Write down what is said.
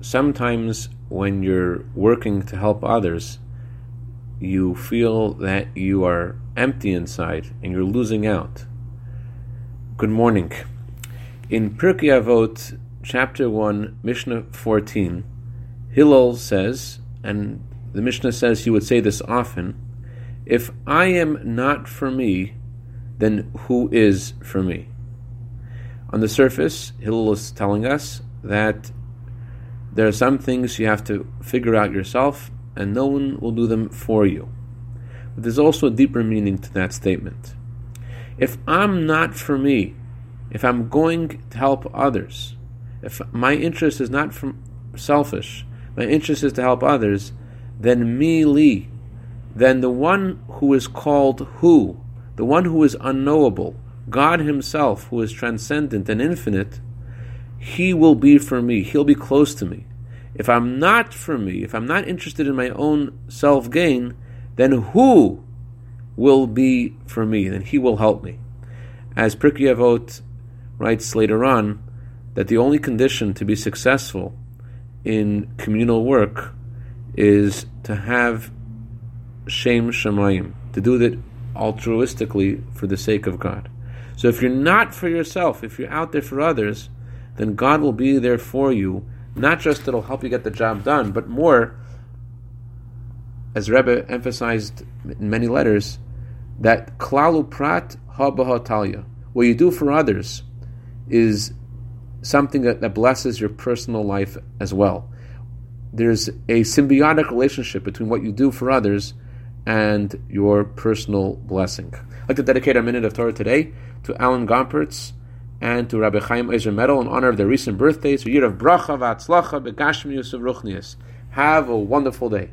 sometimes when you're working to help others, you feel that you are empty inside and you're losing out. Good morning. In Pirkei Avot, chapter 1, Mishnah 14, Hillel says, and the Mishnah says he would say this often if I am not for me, then who is for me? On the surface, Hillel is telling us that there are some things you have to figure out yourself, and no one will do them for you. But there's also a deeper meaning to that statement. If I'm not for me, if I'm going to help others, if my interest is not from selfish, my interest is to help others, then me li, then the one who is called who, the one who is unknowable, God Himself, who is transcendent and infinite, He will be for me. He'll be close to me. If I'm not for me, if I'm not interested in my own self gain, then who will be for me? Then He will help me. As Pirkei writes later on, that the only condition to be successful in communal work is to have shem shemayim, to do it altruistically for the sake of God. So if you're not for yourself, if you're out there for others, then God will be there for you. Not just it'll help you get the job done, but more, as Rebbe emphasized in many letters, that klalu prat ha what you do for others is something that, that blesses your personal life as well. There's a symbiotic relationship between what you do for others and your personal blessing. I'd like to dedicate our minute of Torah today to Alan Gompertz and to Rabbi Chaim Ezer Medal in honor of their recent birthdays. Year of bracha v'atzlacha begashmius of ruchnius. Have a wonderful day.